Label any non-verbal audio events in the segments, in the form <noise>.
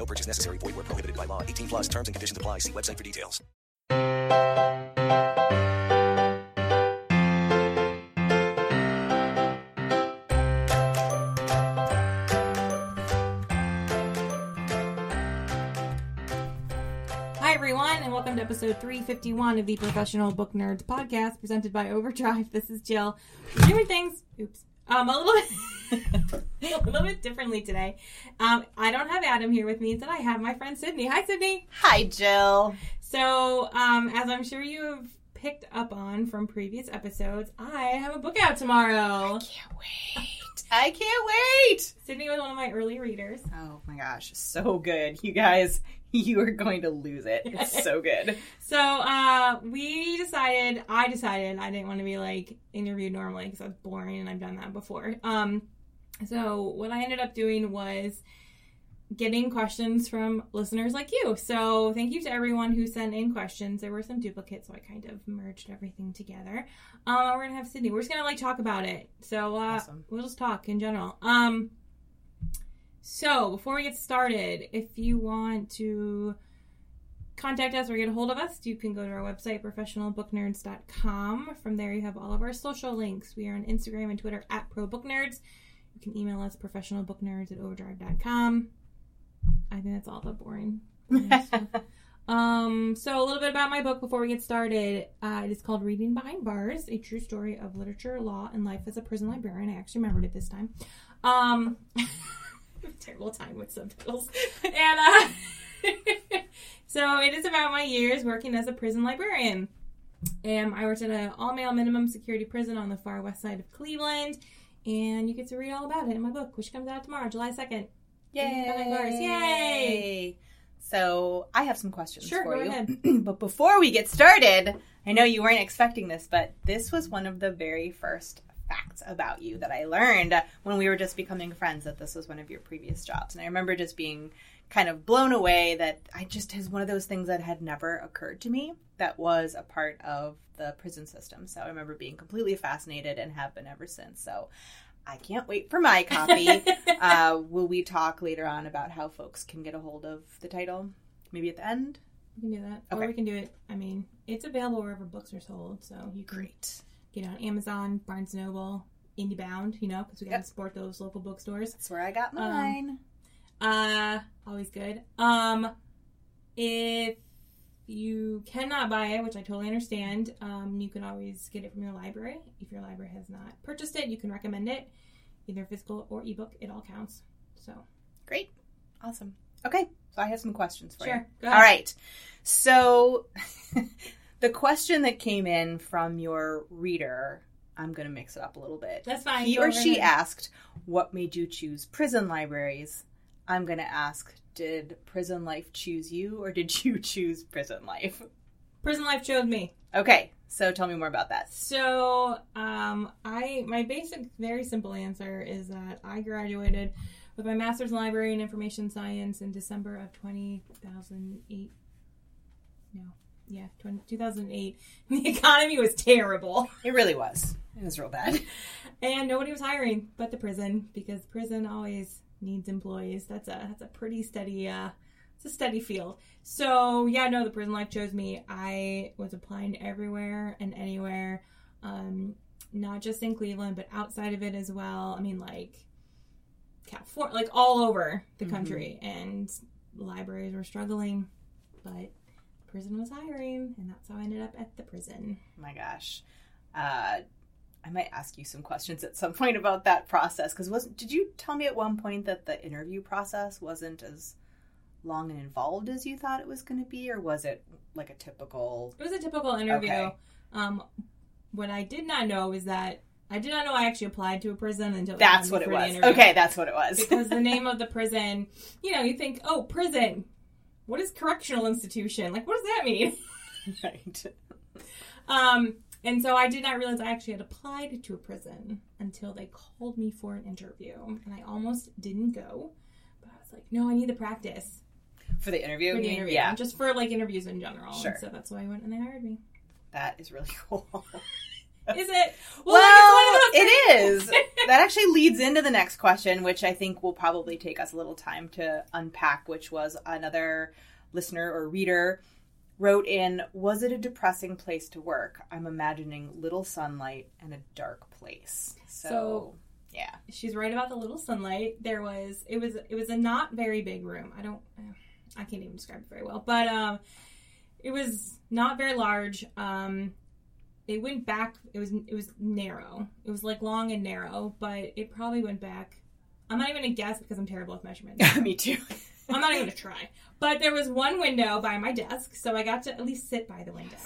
No purchase necessary. Void where prohibited by law. 18 plus terms and conditions apply. See website for details. Hi, everyone, and welcome to episode 351 of the Professional Book Nerds podcast presented by Overdrive. <laughs> This is Jill. We're doing things, oops, um, a little bit, <laughs> a little bit differently today. Um, I don't have Adam here with me, but I have my friend Sydney. Hi, Sydney. Hi, Jill. So, um, as I'm sure you have picked up on from previous episodes, I have a book out tomorrow. I can't wait. <laughs> I can't wait. Sydney was one of my early readers. Oh my gosh, so good. You guys, <laughs> you are going to lose it. It's so <laughs> good. So uh, we decided, I decided I didn't want to be like interviewed normally because that's boring and I've done that before. Um, so what I ended up doing was getting questions from listeners like you. So thank you to everyone who sent in questions. There were some duplicates, so I kind of merged everything together. Um, we're gonna have Sydney. We're just gonna like talk about it. So uh, Awesome. we'll just talk in general. Um, so before we get started, if you want to contact us or get a hold of us, you can go to our website, professionalbooknerds.com. From there, you have all of our social links. We are on Instagram and Twitter at ProBookNerds. You can email us, professionalbooknerds at overdrive.com. I think that's all the boring. <laughs> um, so, a little bit about my book before we get started. Uh, it is called Reading Behind Bars A True Story of Literature, Law, and Life as a Prison Librarian. I actually remembered it this time. Um, <laughs> terrible time with subtitles. And uh, <laughs> so it is about my years working as a prison librarian. And I worked at an all male minimum security prison on the far west side of Cleveland. And you get to read all about it in my book, which comes out tomorrow, July 2nd. Behind bars. Yay! So, I have some questions Sure, for you. <clears throat> but before we get started, I know you weren't expecting this, but this was one of the very first facts about you that I learned when we were just becoming friends that this was one of your previous jobs. And I remember just being kind of blown away that I just is one of those things that had never occurred to me that was a part of the prison system. So I remember being completely fascinated and have been ever since. So I can't wait for my copy. <laughs> uh, will we talk later on about how folks can get a hold of the title? Maybe at the end? We can do that. Or Okay. we can do it. I mean, it's available wherever books are sold. So you can Great. get it on Amazon, Barnes Noble, IndieBound, you know, because we got to Yep. support those local bookstores. That's where I got Um, mine. Uh, always good. Um, if you cannot buy it, which I totally understand, um, you can always get it from your library. If your library has not purchased it, you can recommend it, either physical or ebook. It all counts. So Great. Awesome. Okay. So I have some questions for Sure, you. All right. So <laughs> the question that came in from your reader, I'm going to mix it up a little bit. that's fine. He or she ahead. asked, What made you choose prison libraries? I'm going to ask, Did prison life choose you or did you <laughs> choose prison life? Prison Life chose me. Okay. So tell me more about that. So, um, I my basic, very simple answer is that I graduated with my master's in library and information science in December of 2008. No, yeah, 20, 2008. <laughs> The economy was terrible, It really was. It was real bad. <laughs> and nobody was hiring but the prison because prison always needs employees. That's a that's a pretty steady uh, it's a steady field. So yeah, no, the prison life chose me. I was applying everywhere and anywhere, um, not just in Cleveland, but outside of it as well. I mean, like California, like all over the country, and libraries were struggling, but prison was hiring, and that's how I ended up at the prison. my gosh. Uh, I might ask you some questions at some point about that process because wasn't did you tell me at one point that the interview process wasn't as long and involved as you thought it was going to be, or was it like a typical? It was a typical interview. Okay. Um, what I did not know is that I did not know I actually applied to a prison until That's what it was. Okay, that's what it was. because the <laughs> name of the prison, you know, you think, oh, prison. What is correctional institution? Like, what does that mean? <laughs> right. Um, and so I did not realize I actually had applied to a prison until they called me for an interview, and I almost didn't go. But I was like, no, I need the practice For the interview? for the interview, Yeah. just for like interviews in general. Sure. And so that's why I went, and they hired me. That is really <laughs> cool. Is it? Well, like, it's it is. <laughs> that actually leads into the next question, which I think will probably take us a little time to unpack, which was another listener or reader wrote in Was it a depressing place to work? I'm imagining little sunlight and a dark place. So, So- yeah. She's right about the little sunlight. There was it was it was a not very big room. I don't I can't even describe it very well, but um, it was not very large. Um, it went back. It was it was narrow. It was like long and narrow, but it probably went back. I'm not even gonna guess because I'm terrible with measurements. <laughs> Me too. I'm not even gonna try. But there was one window by my desk, so I got to at least sit by the window.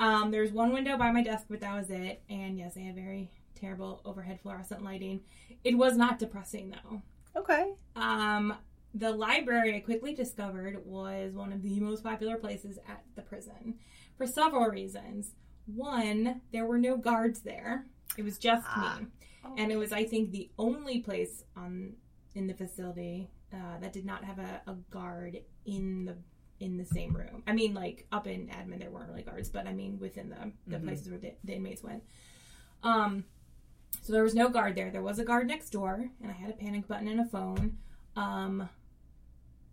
Um, there was one window by my desk, but that was it. And yes, they had very terrible overhead fluorescent lighting. It was not depressing though. Okay. Um, the library I quickly discovered was one of the most popular places at the prison for several reasons. One, there were no guards there. It was just Ah. me. And it was, I think, the only place on in the facility uh, that did not have a, a guard in the in the same room. I mean, like up in admin, there weren't really guards, but I mean within the the Mhm. places where the, the inmates went. Um, so there was no guard there. There was a guard next door, and I had a panic button and a phone. Um,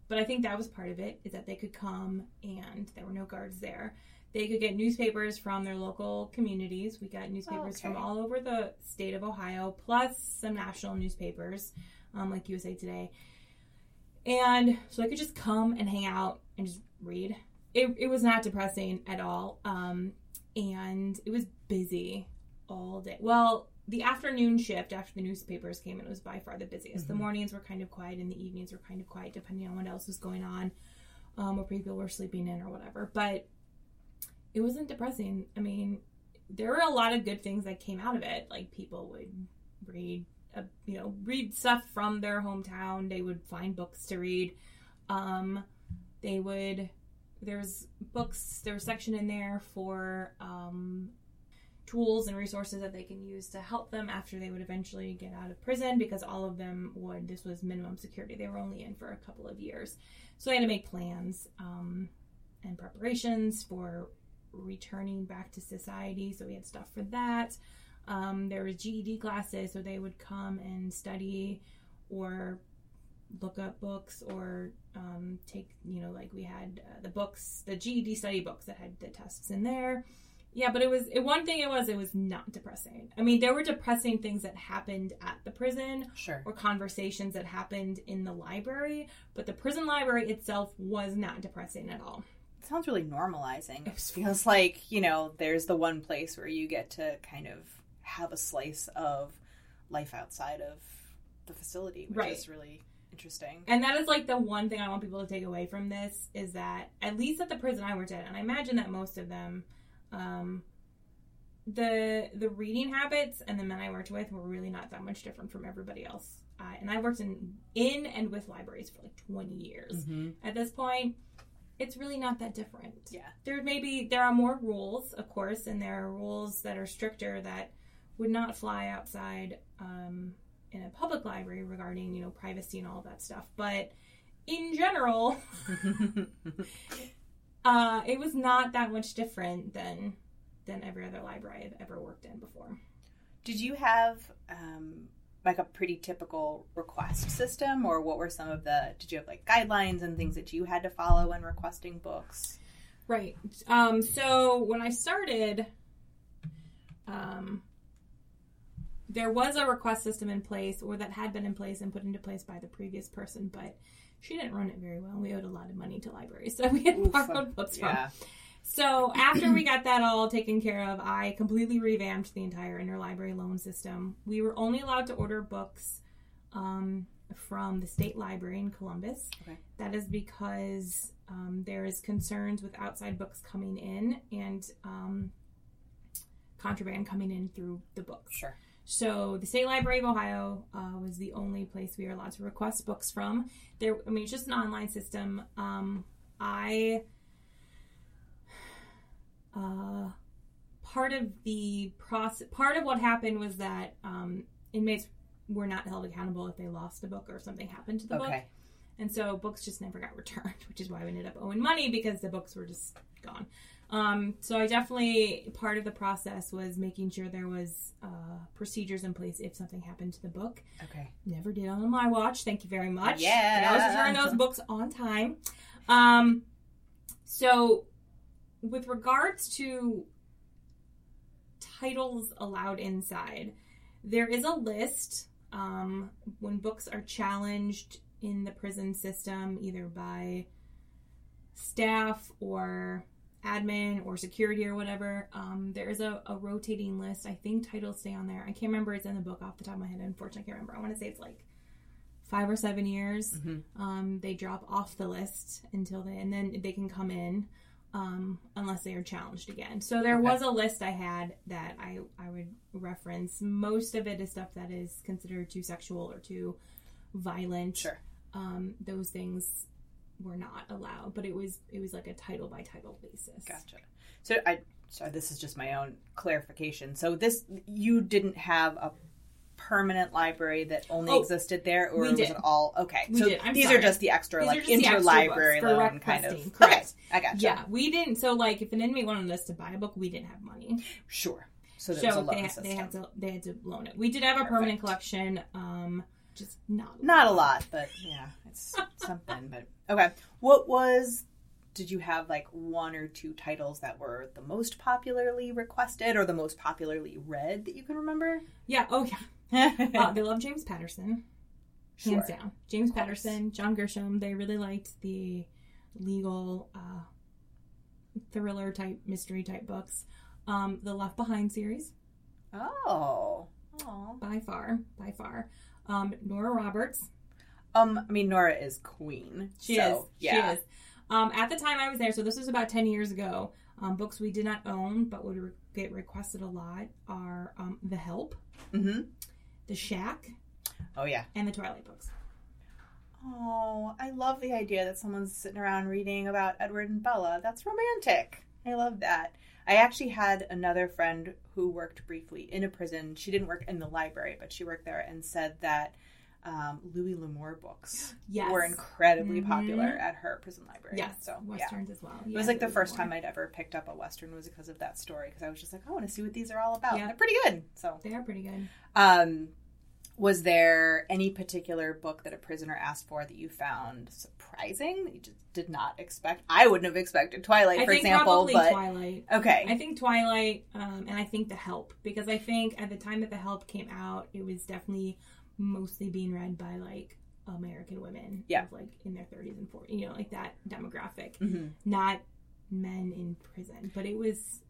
but I think that was part of it is that they could come and there were no guards there. They could get newspapers from their local communities. We got newspapers from okay. all over the state of Ohio, plus some national newspapers, um, like USA Today. And so I could just come and hang out and just read. It, it was not depressing at all. Um, and it was busy all day. Well, the afternoon shift after the newspapers came in was by far the busiest. The Mhm. mornings were kind of quiet and the evenings were kind of quiet depending on what else was going on, um, or people were sleeping in or whatever. But it wasn't depressing. I mean, there were a lot of good things that came out of it. Like people would read, uh, you know, read stuff from their hometown. They would find books to read. Um, they would. There's books. There's a section in there for um, tools and resources that they can use to help them after they would eventually get out of prison because all of them would this was minimum security they were only in for a couple of years so they had to make plans um, and preparations for returning back to society so we had stuff for that um, there was ged classes so they would come and study or look up books or um, take you know like we had uh, the books the ged study books that had the tests in there yeah, but it was it, one thing. It was it was not depressing. I mean, there were depressing things that happened at the prison Sure. or conversations that happened in the library, but the prison library itself was not depressing at all. It sounds really normalizing. It feels like, you know, there's the one place where you get to kind of have a slice of life outside of the facility, which Right. is really interesting. And that is like the one thing I want people to take away from this is that at least at the prison I worked at, and I imagine that most of them, um, the the reading habits and the men I worked with were really not that much different from everybody else. Uh, and I worked in in and with libraries for like twenty years. Mm-hmm. At this point, it's really not that different. Yeah. There may be there are more rules, of course, and there are rules that are stricter that would not fly outside um, in a public library regarding you know privacy and all of that stuff. But in general, <laughs> uh, it was not that much different than than every other library I've ever worked in before. Did you have um, like a pretty typical request system, or what were some of the? Did you have like guidelines and things that you had to follow when requesting books? Right. Um, so when I started, um, there was a request system in place, or that had been in place and put into place by the previous person, but she didn't run it very well. We owed a lot of money to libraries, <laughs> so we had Oof. borrowed books from. Yeah. So after we got that all taken care of, I completely revamped the entire interlibrary loan system. We were only allowed to order books um, from the state library in Columbus. Okay. That is because um, there is concerns with outside books coming in and um, contraband coming in through the books. Sure. So the State Library of Ohio uh, was the only place we were allowed to request books from. There, I mean, it's just an online system. Um, I <sighs> part of the process, part of what happened was that um, inmates were not held accountable if they lost a book or something happened to the book. Okay. And so books just never got returned, <laughs> which is why we ended up owing money because the books were just gone. Um, so I definitely part of the process was making sure there was uh, procedures in place if something happened to the book. Okay. Never did on my watch. Thank you very much. Yeah. I always return those books on time. Um, so with regards to titles allowed inside, there is a list um, when books are challenged in the prison system, either by staff or admin or security or whatever. Um, there is a, a rotating list. I think titles stay on there. I can't remember. It's in the book off the top of my head. Unfortunately, I can't remember. I want to say it's like five or seven years. Um, they drop off the list until they, and then they can come in um, unless they are challenged again. So there Okay. was a list I had that I I would reference. Most of it is stuff that is considered too sexual or too violent. Sure. Um, those things were not allowed, but it was it was like a title by title basis. Gotcha. So I so this is just my own clarification. So this you didn't have a permanent library that only Oh, existed there, or was it all okay? We so did. I'm these sorry. are just the extra These like just the extra interlibrary loan kind of. requesting. Correct. Okay, I gotcha. Yeah, we didn't. So like, if an inmate wanted us to buy a book, we didn't have money. Sure. So a so they, system. they had to they had to loan it. We did have a permanent collection, um, just not Not a lot, but yeah, it's something. But okay, what was? Did you have like one or two titles that were the most popularly requested or the most popularly read that you can remember? Yeah. Oh yeah. <laughs> Uh, they love James Patterson, hands down. James Patterson, John Grisham. They really liked the legal uh, thriller type, mystery type books. Um, the Left Behind series, Oh. Oh. by far, by far. Um, Nora Roberts. Um, I mean, Nora is queen. She so, is. Yeah. She is. Um, at the time I was there, so this was about 10 years ago, um, books we did not own but would re- get requested a lot are um, The Help, Mm-hmm. The Shack, Oh yeah. and the Twilight books. Oh, I love the idea that someone's sitting around reading about Edward and Bella. That's romantic. I love that. I actually had another friend who worked briefly in a prison. She didn't work in the library, but she worked there and said that um, Louis L'Amour books Yes. were incredibly Mhm. popular at her prison library. Yes, so yeah. Westerns as well. It was like the first time I'd ever picked up a Western was because of that story because I was just like, I want to see what these are all about. Yeah. They're pretty good. So They are pretty good. um, was there any particular book that a prisoner asked for that you found surprising that you just did not expect? I wouldn't have expected Twilight, I for think example, probably but Twilight. okay, I think Twilight, um, and I think The Help, because I think at the time that The Help came out, it was definitely mostly being read by like American women, Yeah. of, like in their 30s and 40s, you know, like that demographic, Mhm. not men in prison. But it was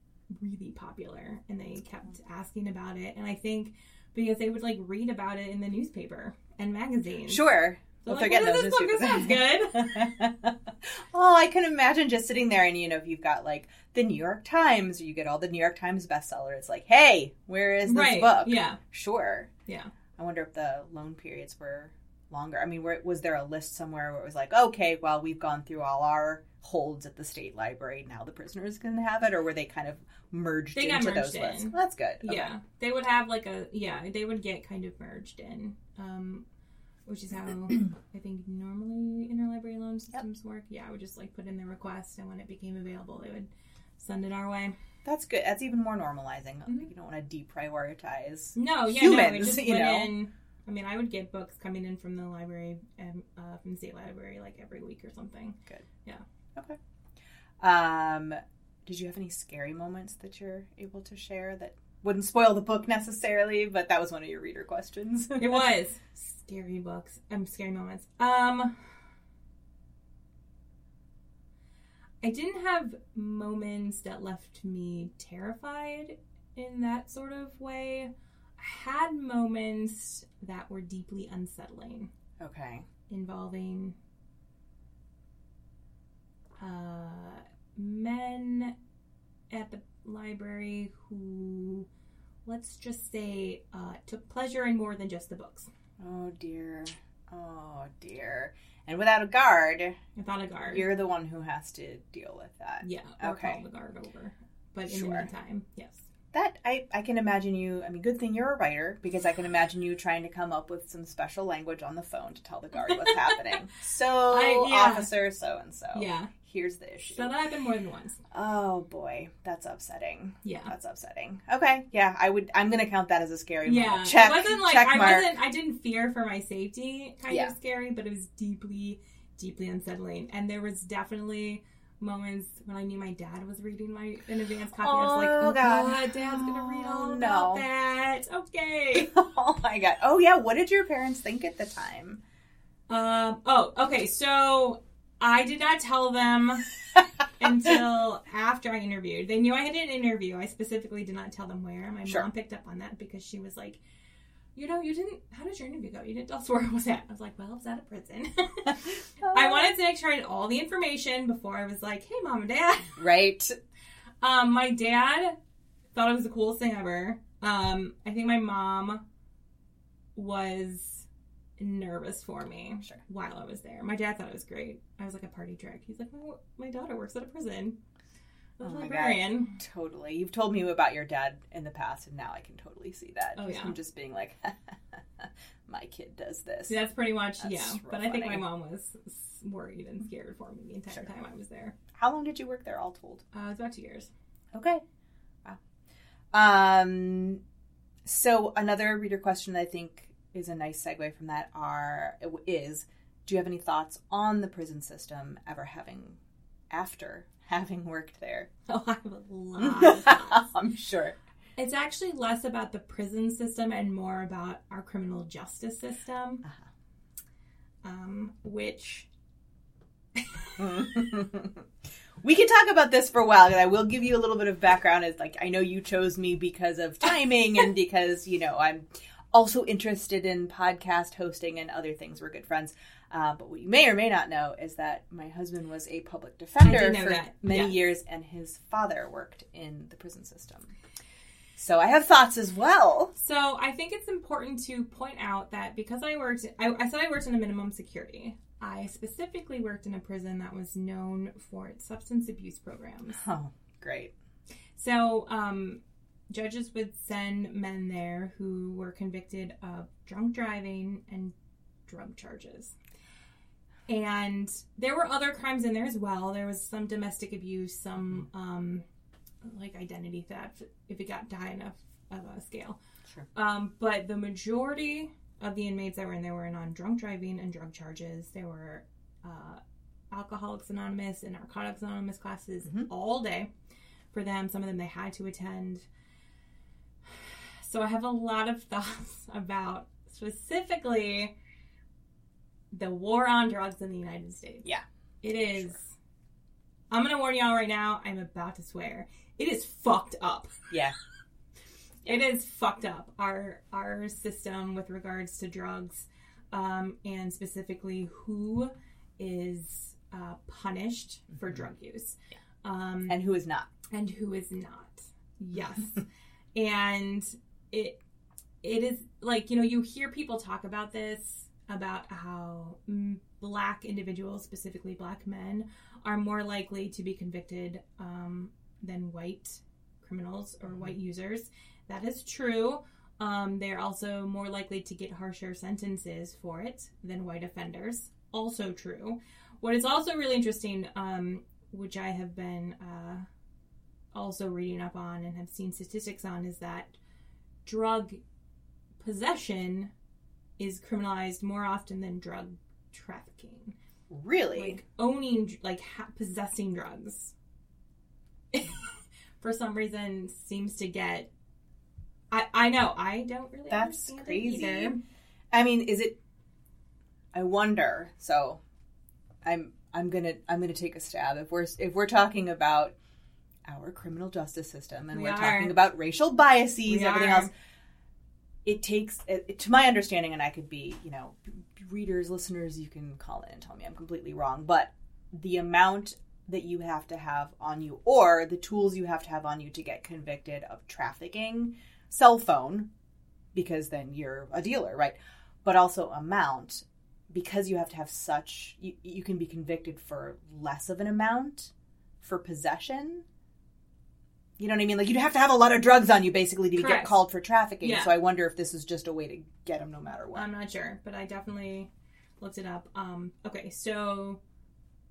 really popular, and they kept asking about it, and I think because they would like read about it in the newspaper and magazines. sure. They're Well, like, they're getting those this book? This sounds oh, I can imagine just sitting there and you know if you've got like the New York Times or you get all the New York Times bestseller, it's like, hey, where is this right? book? Yeah, Sure. yeah. I wonder if the loan periods were longer. I mean, where, was there a list somewhere where it was like, okay, well, we've gone through all our holds at the state library. Now the prisoners can have it, or were they kind of merged They into merged those lists? in. That's good. Okay. Yeah, they would have like a yeah, they would get kind of merged in, um, which is how I think normally interlibrary loan systems work. Yeah, I would just like put in the request, and when it became available, they would send it our way. That's good. That's even more normalizing. Mhm. You don't want to deprioritize. No, yeah, no, Humans, just you know. in. I mean, I would get books coming in from the library, um, uh, from the state library, like every week or something. Good. Yeah. Okay. Um, did you have any scary moments that you're able to share that wouldn't spoil the book necessarily, but that was one of your reader questions? It was <laughs> scary books. Um, scary moments. Um, I didn't have moments that left me terrified in that sort of way. I had moments that were deeply unsettling, okay. involving uh, men at the library who, let's just say, uh, took pleasure in more than just the books. Oh dear. Oh dear. And without a guard, Without a guard. you're the one who has to deal with that. Yeah, or Okay. call the guard over. But in Sure. the meantime, yes. That I, I can imagine you. I mean, good thing you're a writer because I can imagine you trying to come up with some special language on the phone to tell the guard what's <laughs> happening. So, I- yeah. officer, so and so. Yeah. Here's the issue. So that happened more than once. oh boy, that's upsetting. Yeah. That's upsetting. Okay, yeah, I would. I'm gonna count that as a scary Yeah, moment. Check. it wasn't like check I mark. wasn't. I didn't fear for my safety. Kind Yeah. of scary, but it was deeply, deeply unsettling. And there was definitely moments when I knew my dad was reading my an advance copy. I was like, Oh, "Oh God. God, Dad's gonna read all Oh, about no. that." Okay. <laughs> oh my god. Oh yeah. What did your parents think at the time? um. Oh. Okay. So I did not tell them <laughs> until after I interviewed. They knew I had an interview. I specifically did not tell them where. My Sure. mom picked up on that because she was like, you know, you didn't. How did your interview go? You didn't tell us where it was at. I was like, well, it was at a prison. <laughs> I wanted to make sure I had all the information before I was like, hey, mom and dad. Right. <laughs> Um, my dad thought it was the coolest thing ever. Um, I think my mom was nervous for me Sure. while I was there. My dad thought it was great. I was like a party trick. He's like, my, my daughter works at a prison. Oh a my God. librarian. Totally. You've told me about your dad in the past, and now I can totally see that. Oh, Just yeah. Him just being like, <laughs> my kid does this. So that's pretty much That's yeah. But I think my mom was worried and scared for me the entire Sure. time I was there. How long did you work there, all told? Uh, it was about two years. Okay. Wow. Um, so another reader question that I think is a nice segue from that are is, do you have any thoughts on the prison system ever having, after having worked there? <laughs> Oh, I have a lot. I'm sure. It's actually less about the prison system and more about our criminal justice system, Uh-huh. um, which <laughs> we can talk about this for a while, and I will give you a little bit of background. As like, I know you chose me because of <laughs> timing and because you know I'm also interested in podcast hosting and other things. We're good friends. Uh, but what you may or may not know is that my husband was a public defender for that, many yes. years, and his father worked in the prison system. So I have thoughts as well. So I think it's important to point out that because I worked, I, I said I worked in a minimum security. I specifically worked in a prison that was known for its substance abuse programs. Oh, great. So um, judges would send men there who were convicted of drunk driving and drug charges. And there were other crimes in there as well. There was some domestic abuse, some um, like identity theft, if it got high enough of a scale. Sure. Um, but the majority of the inmates that were in there were in on drunk driving and drug charges. There were uh, Alcoholics Anonymous and Narcotics Anonymous classes Mhm. all day for them. Some of them they had to attend. So I have a lot of <laughs> thoughts about specifically the war on drugs in the United States. Yeah. It is. I'm going to warn y'all right now, I'm about to swear. It is fucked up. Yeah. It is fucked up. Our our system with regards to drugs, um, and specifically who is uh, punished for drug use, um, And who is not? and who is not. Yes, <laughs> and it it is like you know you hear people talk about this about how mm, black individuals, specifically black men, are more likely to be convicted um, than white criminals or white users. That is true. Um, they're also more likely to get harsher sentences for it than white offenders. Also true. What is also really interesting, um, which I have been uh, also reading up on and have seen statistics on, is that drug possession is criminalized more often than drug trafficking. Really? Like owning, like ha- possessing drugs, <laughs> for some reason seems to get. I I know I don't really. That's crazy. I mean, is it? I wonder. So, I'm I'm gonna I'm gonna take a stab. If we're if we're talking about our criminal justice system and We are. talking about racial biases, We everything are. else, it takes, it, to my understanding, and I could be, you know, readers, listeners, you can call in and tell me I'm completely wrong, but the amount that you have to have on you, or the tools you have to have on you to get convicted of trafficking, cell phone, because then you're a dealer, right? But also amount, because you have to have such, you, you can be convicted for less of an amount for possession. You know what I mean? Like you'd have to have a lot of drugs on you basically to get called for trafficking. Yeah. So I wonder if this is just a way to get them no matter what. I'm not sure, but I definitely looked it up. Um, okay, so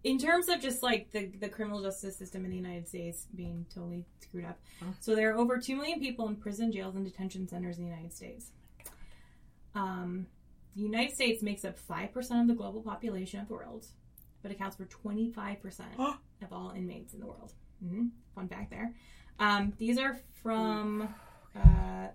in terms of just like the the criminal justice system in the United States being totally screwed up, so there are over two million people in prison, jails, and detention centers in the United States. Um, the United States makes up five percent of the global population of the world, but accounts for twenty five percent <gasps> of all inmates in the world. hmm Fun fact there. Um, these are from. Uh,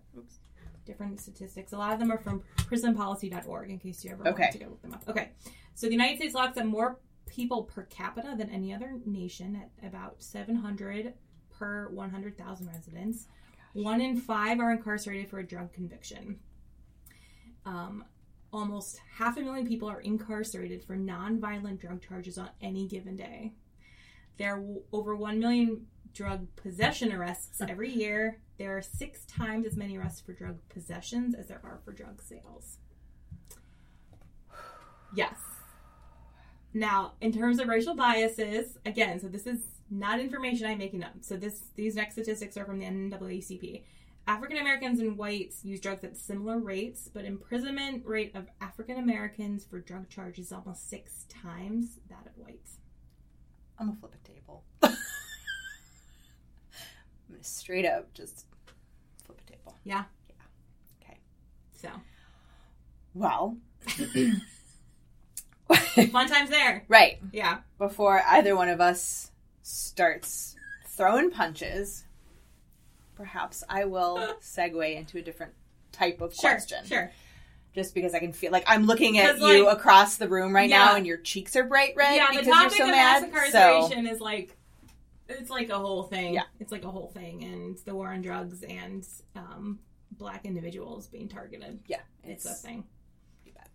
different statistics. A lot of them are from prisonpolicy.org in case you ever Okay. want to go look them up. Okay. So the United States locks up more people per capita than any other nation at about 700 per 100,000 residents. One in five are incarcerated for a drug conviction. Um, almost half a million people are incarcerated for nonviolent drug charges on any given day. There are over 1 million drug possession arrests every year. There are six times as many arrests for drug possessions as there are for drug sales. Yes. Now, in terms of racial biases, again, so this is not information I'm making up. So this these next statistics are from the NAACP. African Americans and whites use drugs at similar rates, but imprisonment rate of African Americans for drug charges is almost six times that of whites. I'm gonna flip a table. <laughs> I'm gonna straight up just flip a table. Yeah. Yeah. Okay. So Well, <laughs> fun times there. right Yeah. before either one of us starts throwing punches, perhaps I will <laughs> segue into a different type of Sure. question. Sure. Just because I can feel like I'm looking at 'Cause, you across the room right Yeah. now, and your cheeks are bright red yeah, because the topic you're so of mad. mass So incarceration is like it's like a whole thing. Yeah. It's like a whole thing and the war on drugs and um, black individuals being targeted. yeah, It's, it's a thing. pretty bad.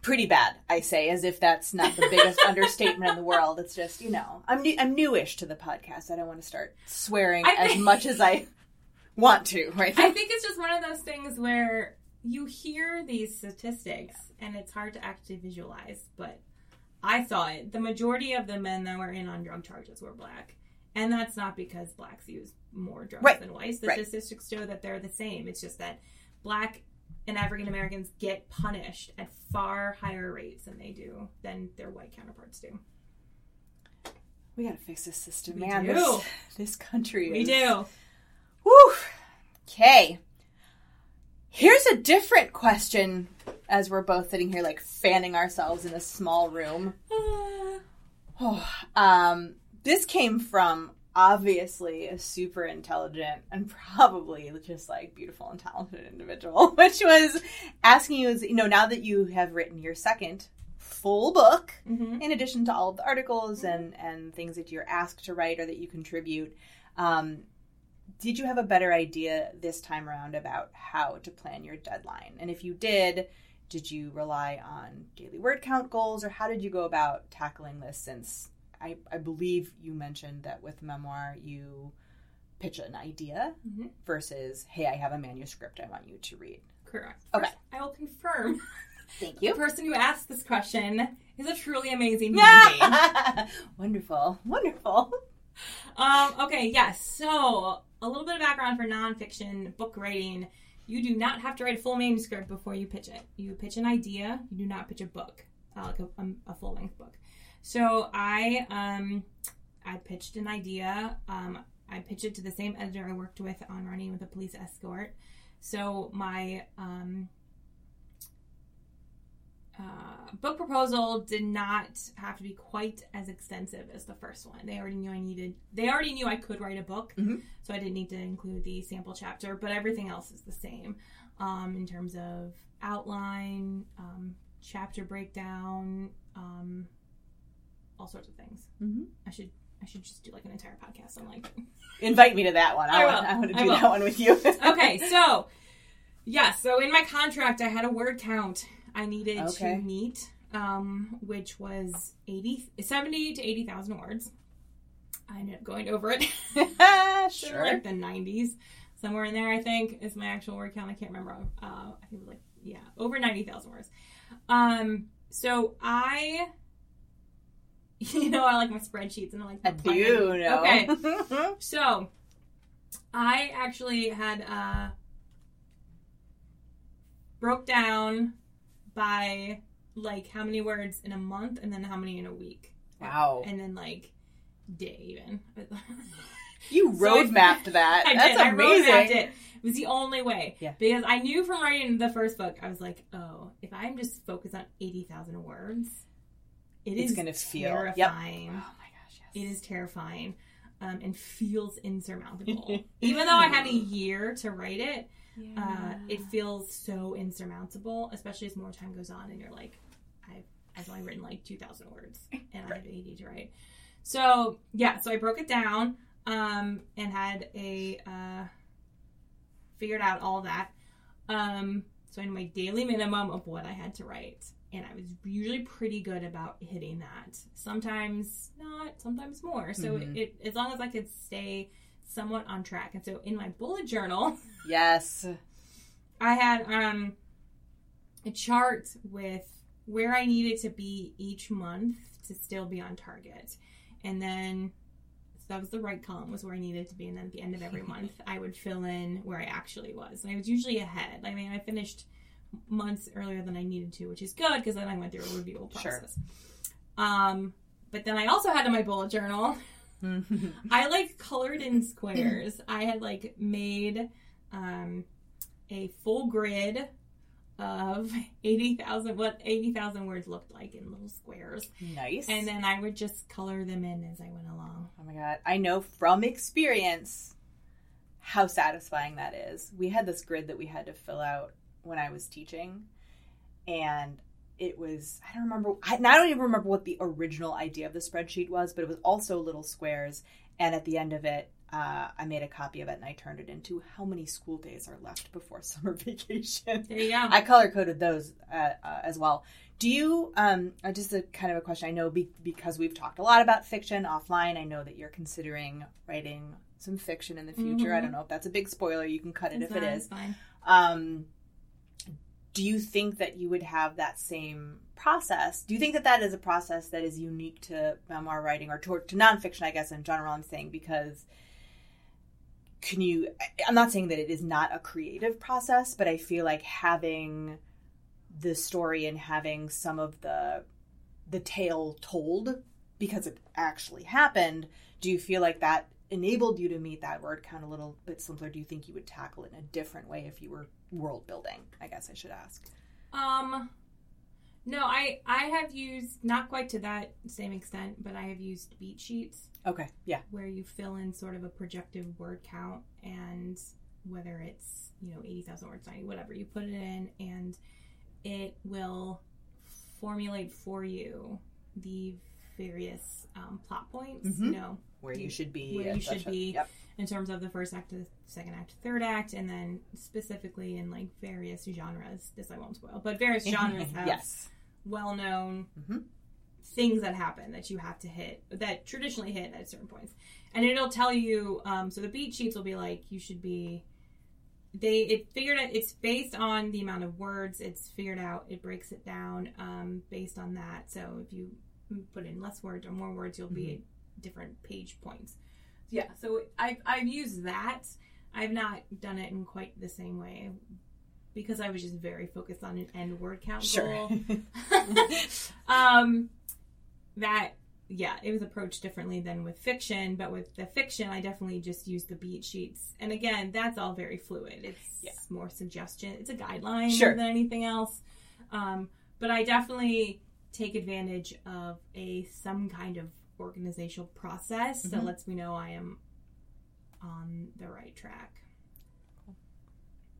pretty bad, I say as if that's not the biggest <laughs> understatement in the world. It's just you know I'm new, I'm newish to the podcast. I don't want to start swearing I as think- much as I want to. Right? I think it's just one of those things where you hear these statistics and it's hard to actually visualize, but I saw it. The majority of the men that were in on drug charges were black. And that's not because blacks use more drugs Right. than whites. The Right. statistics show that they're the same. It's just that black and African Americans get punished at far higher rates than they do than their white counterparts do. we gotta fix this system, We man. do. This, this country. We is- do. Whew. Okay. Here's a different question as we're both sitting here like fanning ourselves in a small room. <sighs> Oh, um, this came from obviously a super intelligent and <laughs> probably just like beautiful and talented individual, <laughs> which was asking you, you know, now that you have written your second full book, Mhm. in addition to all of the articles and and things that you're asked to write or that you contribute, um, did you have a better idea this time around about how to plan your deadline? And if you did, did you rely on daily word count goals or how did you go about tackling this since I, I believe you mentioned that with memoir you pitch an idea Mhm. versus hey I have a manuscript I want you to read. Correct. Okay. First, I will confirm <laughs> Thank you the person who asked this question is a truly amazing <laughs> human being. Yeah. wonderful. Wonderful. Um, okay, yes. So, a little bit of background for nonfiction book writing. You do not have to write a full manuscript before you pitch it. You pitch an idea. You do not pitch a book, uh, like a, um, a full length book. So I um, I pitched an idea. Um, I pitched it to the same editor I worked with on running with a police escort. So my um, uh, book proposal did not have to be quite as extensive as the first one. They already knew I needed. They already knew I could write a book, Mhm. so I didn't need to include the sample chapter. But everything else is the same um, in terms of outline, um, chapter breakdown, um, all sorts of things. Mhm. I should. I should just do like an entire podcast on like Invite me to that one. I, I want. I want to do will. that one with you. okay, so yeah, so in my contract, I had a word count I needed Okay. to meet, um, which was 80, 70 to eighty thousand words. I ended up going over it. <laughs> <laughs> sure. like the nineties, somewhere in there. I think is my actual word count. I can't remember. Uh, I think it was like yeah, over ninety thousand words. Um, so I. <laughs> You know, I like my spreadsheets and I like I do know. Okay, so I actually had uh broke down by like how many words in a month and then how many in a week. Wow. And then like day even. <laughs> You <laughs> So I- road mapped <laughs> that. I That's did. I amazing. mapped it. It was the only way. Yeah. Because I knew from writing the first book, I was like, oh, if I'm just focused on 80,000 words, it It's is gonna feel- yep. terrifying. Oh my gosh, yes. It is terrifying um, and feels insurmountable. Even though I had a year to write it, uh, it feels so insurmountable, especially as more time goes on and you're like, I've, I've only written like 2,000 words and I have 80 to write. So, yeah, so I broke it down um, and had a, uh, figured out all that. Um, so I knew my daily minimum of what I had to write. And I was usually pretty good about hitting that. Sometimes not, sometimes more. So Mhm. it, as long as I could stay somewhat on track. And so in my bullet journal, <laughs> Yes. I had um a chart with where I needed to be each month to still be on target. And then so that was the right column was where I needed to be and then at the end of every <laughs> month I would fill in where I actually was. And I was usually ahead. I mean, I finished months earlier than I needed to, which is good because then I went through a review process. Sure. Um but then I also had in my bullet journal <laughs> I like colored in squares. I had like made um, a full grid of <laughs> 80,000 what 80,000 words looked like in little squares. nice. And then I would just color them in as I went along. Oh my god. I know from experience how satisfying that is. We had this grid that we had to fill out when I was teaching and it was I don't remember I, I don't even remember what the original idea of the spreadsheet was, but it was also little squares and at the end of it uh, I made a copy of it and I turned it into how many school days are left before <laughs> summer vacation. There you go. I color coded those uh, uh, as well. Do you, um, uh, just a kind of a question, I know be- because we've talked a lot about fiction offline, I know that you're considering writing some fiction in the future. I Mhm. don't know if that's a big spoiler. You can cut it It's if it fine, is. Um, do you think that you would have that same process? Do you think that that is a process that is unique to memoir writing or to, to nonfiction, I guess, in general? I'm saying because can you, I'm not saying that it is not a creative process, but I feel like having the story and having some of the the tale told because it actually happened do you feel like that enabled you to meet that word count a little bit simpler? Do you think you would tackle it in a different way if you were world building i guess i should ask? Um no, I I have used not quite to that same extent, but I have used beat sheets okay yeah where you fill in sort of a projective word count and whether it's you know 80,000 words 90 whatever you put it in and it will formulate for you the various um, plot points Mhm. you know where you should be Where you should be. yep in terms of the first act the second act third act and then specifically in like various genres. This i won't spoil but various <laughs> genres have yes. well-known Mhm. things that happen that you have to hit that traditionally hit at certain points. And it'll tell you um, so the beat sheets will be like you should be they it figured out it's based on the amount of words it's figured out it breaks it down um, based on that. So if you put in less words or more words you'll be at different page points yeah so I've, I've used that. I've not done it in quite the same way because i was just very focused on an end word count sure. goal. <laughs> Um that yeah it was approached differently than with fiction but with the fiction i definitely just used the beat sheets. And again that's all very fluid. It's Yeah. more suggestion it's a guideline Sure. than anything else. Um but i definitely take advantage of a some kind of organizational process that Mhm. lets me know i am on the right track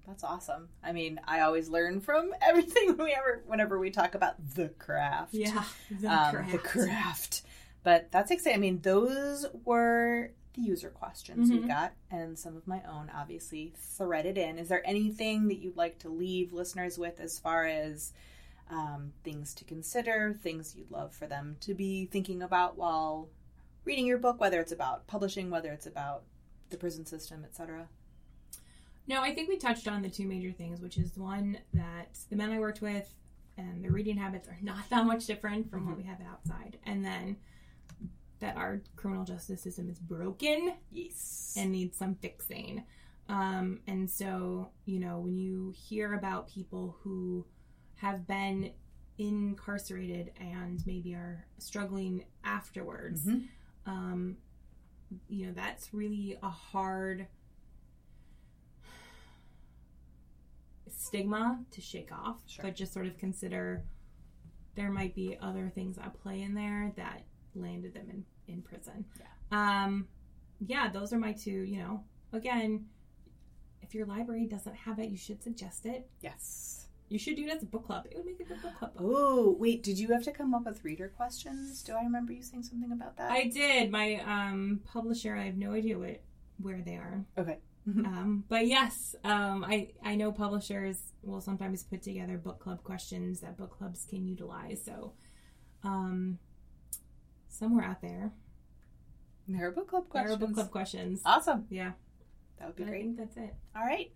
That's awesome. I mean, I always learn from <laughs> everything we ever, whenever we talk about the craft. yeah the um, craft. the craft. But that's exciting. I mean, those were the user questions we Mhm. got, and some of my own, obviously, threaded in. Is there anything that you'd like to leave listeners with as far as um, things to consider, things you'd love for them to be thinking about while reading your book, whether it's about publishing, whether it's about the prison system, etc.? No, I think we touched on the two major things, which is one that the men I worked with and their reading habits are not that much different from what we have outside. And then that our criminal justice system is broken Yes. and needs some fixing. Um, and so, you know, when you hear about people who have been incarcerated and maybe are struggling afterwards, Mhm. um, you know, that's really a hard stigma to shake off. Sure. But just sort of consider there might be other things at play in there that landed them in, in prison. Yeah. Um, yeah, those are my two, you know, again, if your library doesn't have it, you should suggest it. yes. You should do it as a book club. It would make a good book club. Oh, wait, did you have to come up with reader questions? Do I remember you saying something about that? I did. My um, publisher, I have no idea what, where they are. Okay. <laughs> Um, but yes, um, I, I know publishers will sometimes put together book club questions that book clubs can utilize. So um, somewhere out there, There are book club there questions. are book club questions. Awesome. Yeah, That would be I great. think that's it. All right.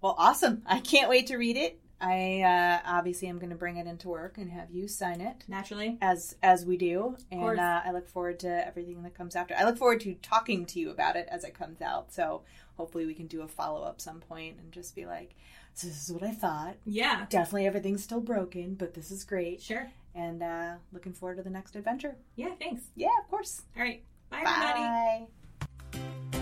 Well, awesome. I can't wait to read it. I uh, obviously am going to bring it into work and have you sign it Naturally. as as we do, and uh, I look forward to everything that comes after. I look forward to talking to you about it as it comes out. So hopefully we can do a follow up some point and just be like, so "This is what I thought. Yeah, Definitely everything's still broken, but this is great." sure. And uh, looking forward to the next adventure. Yeah, thanks. Yeah, of course. All right. Bye, everybody.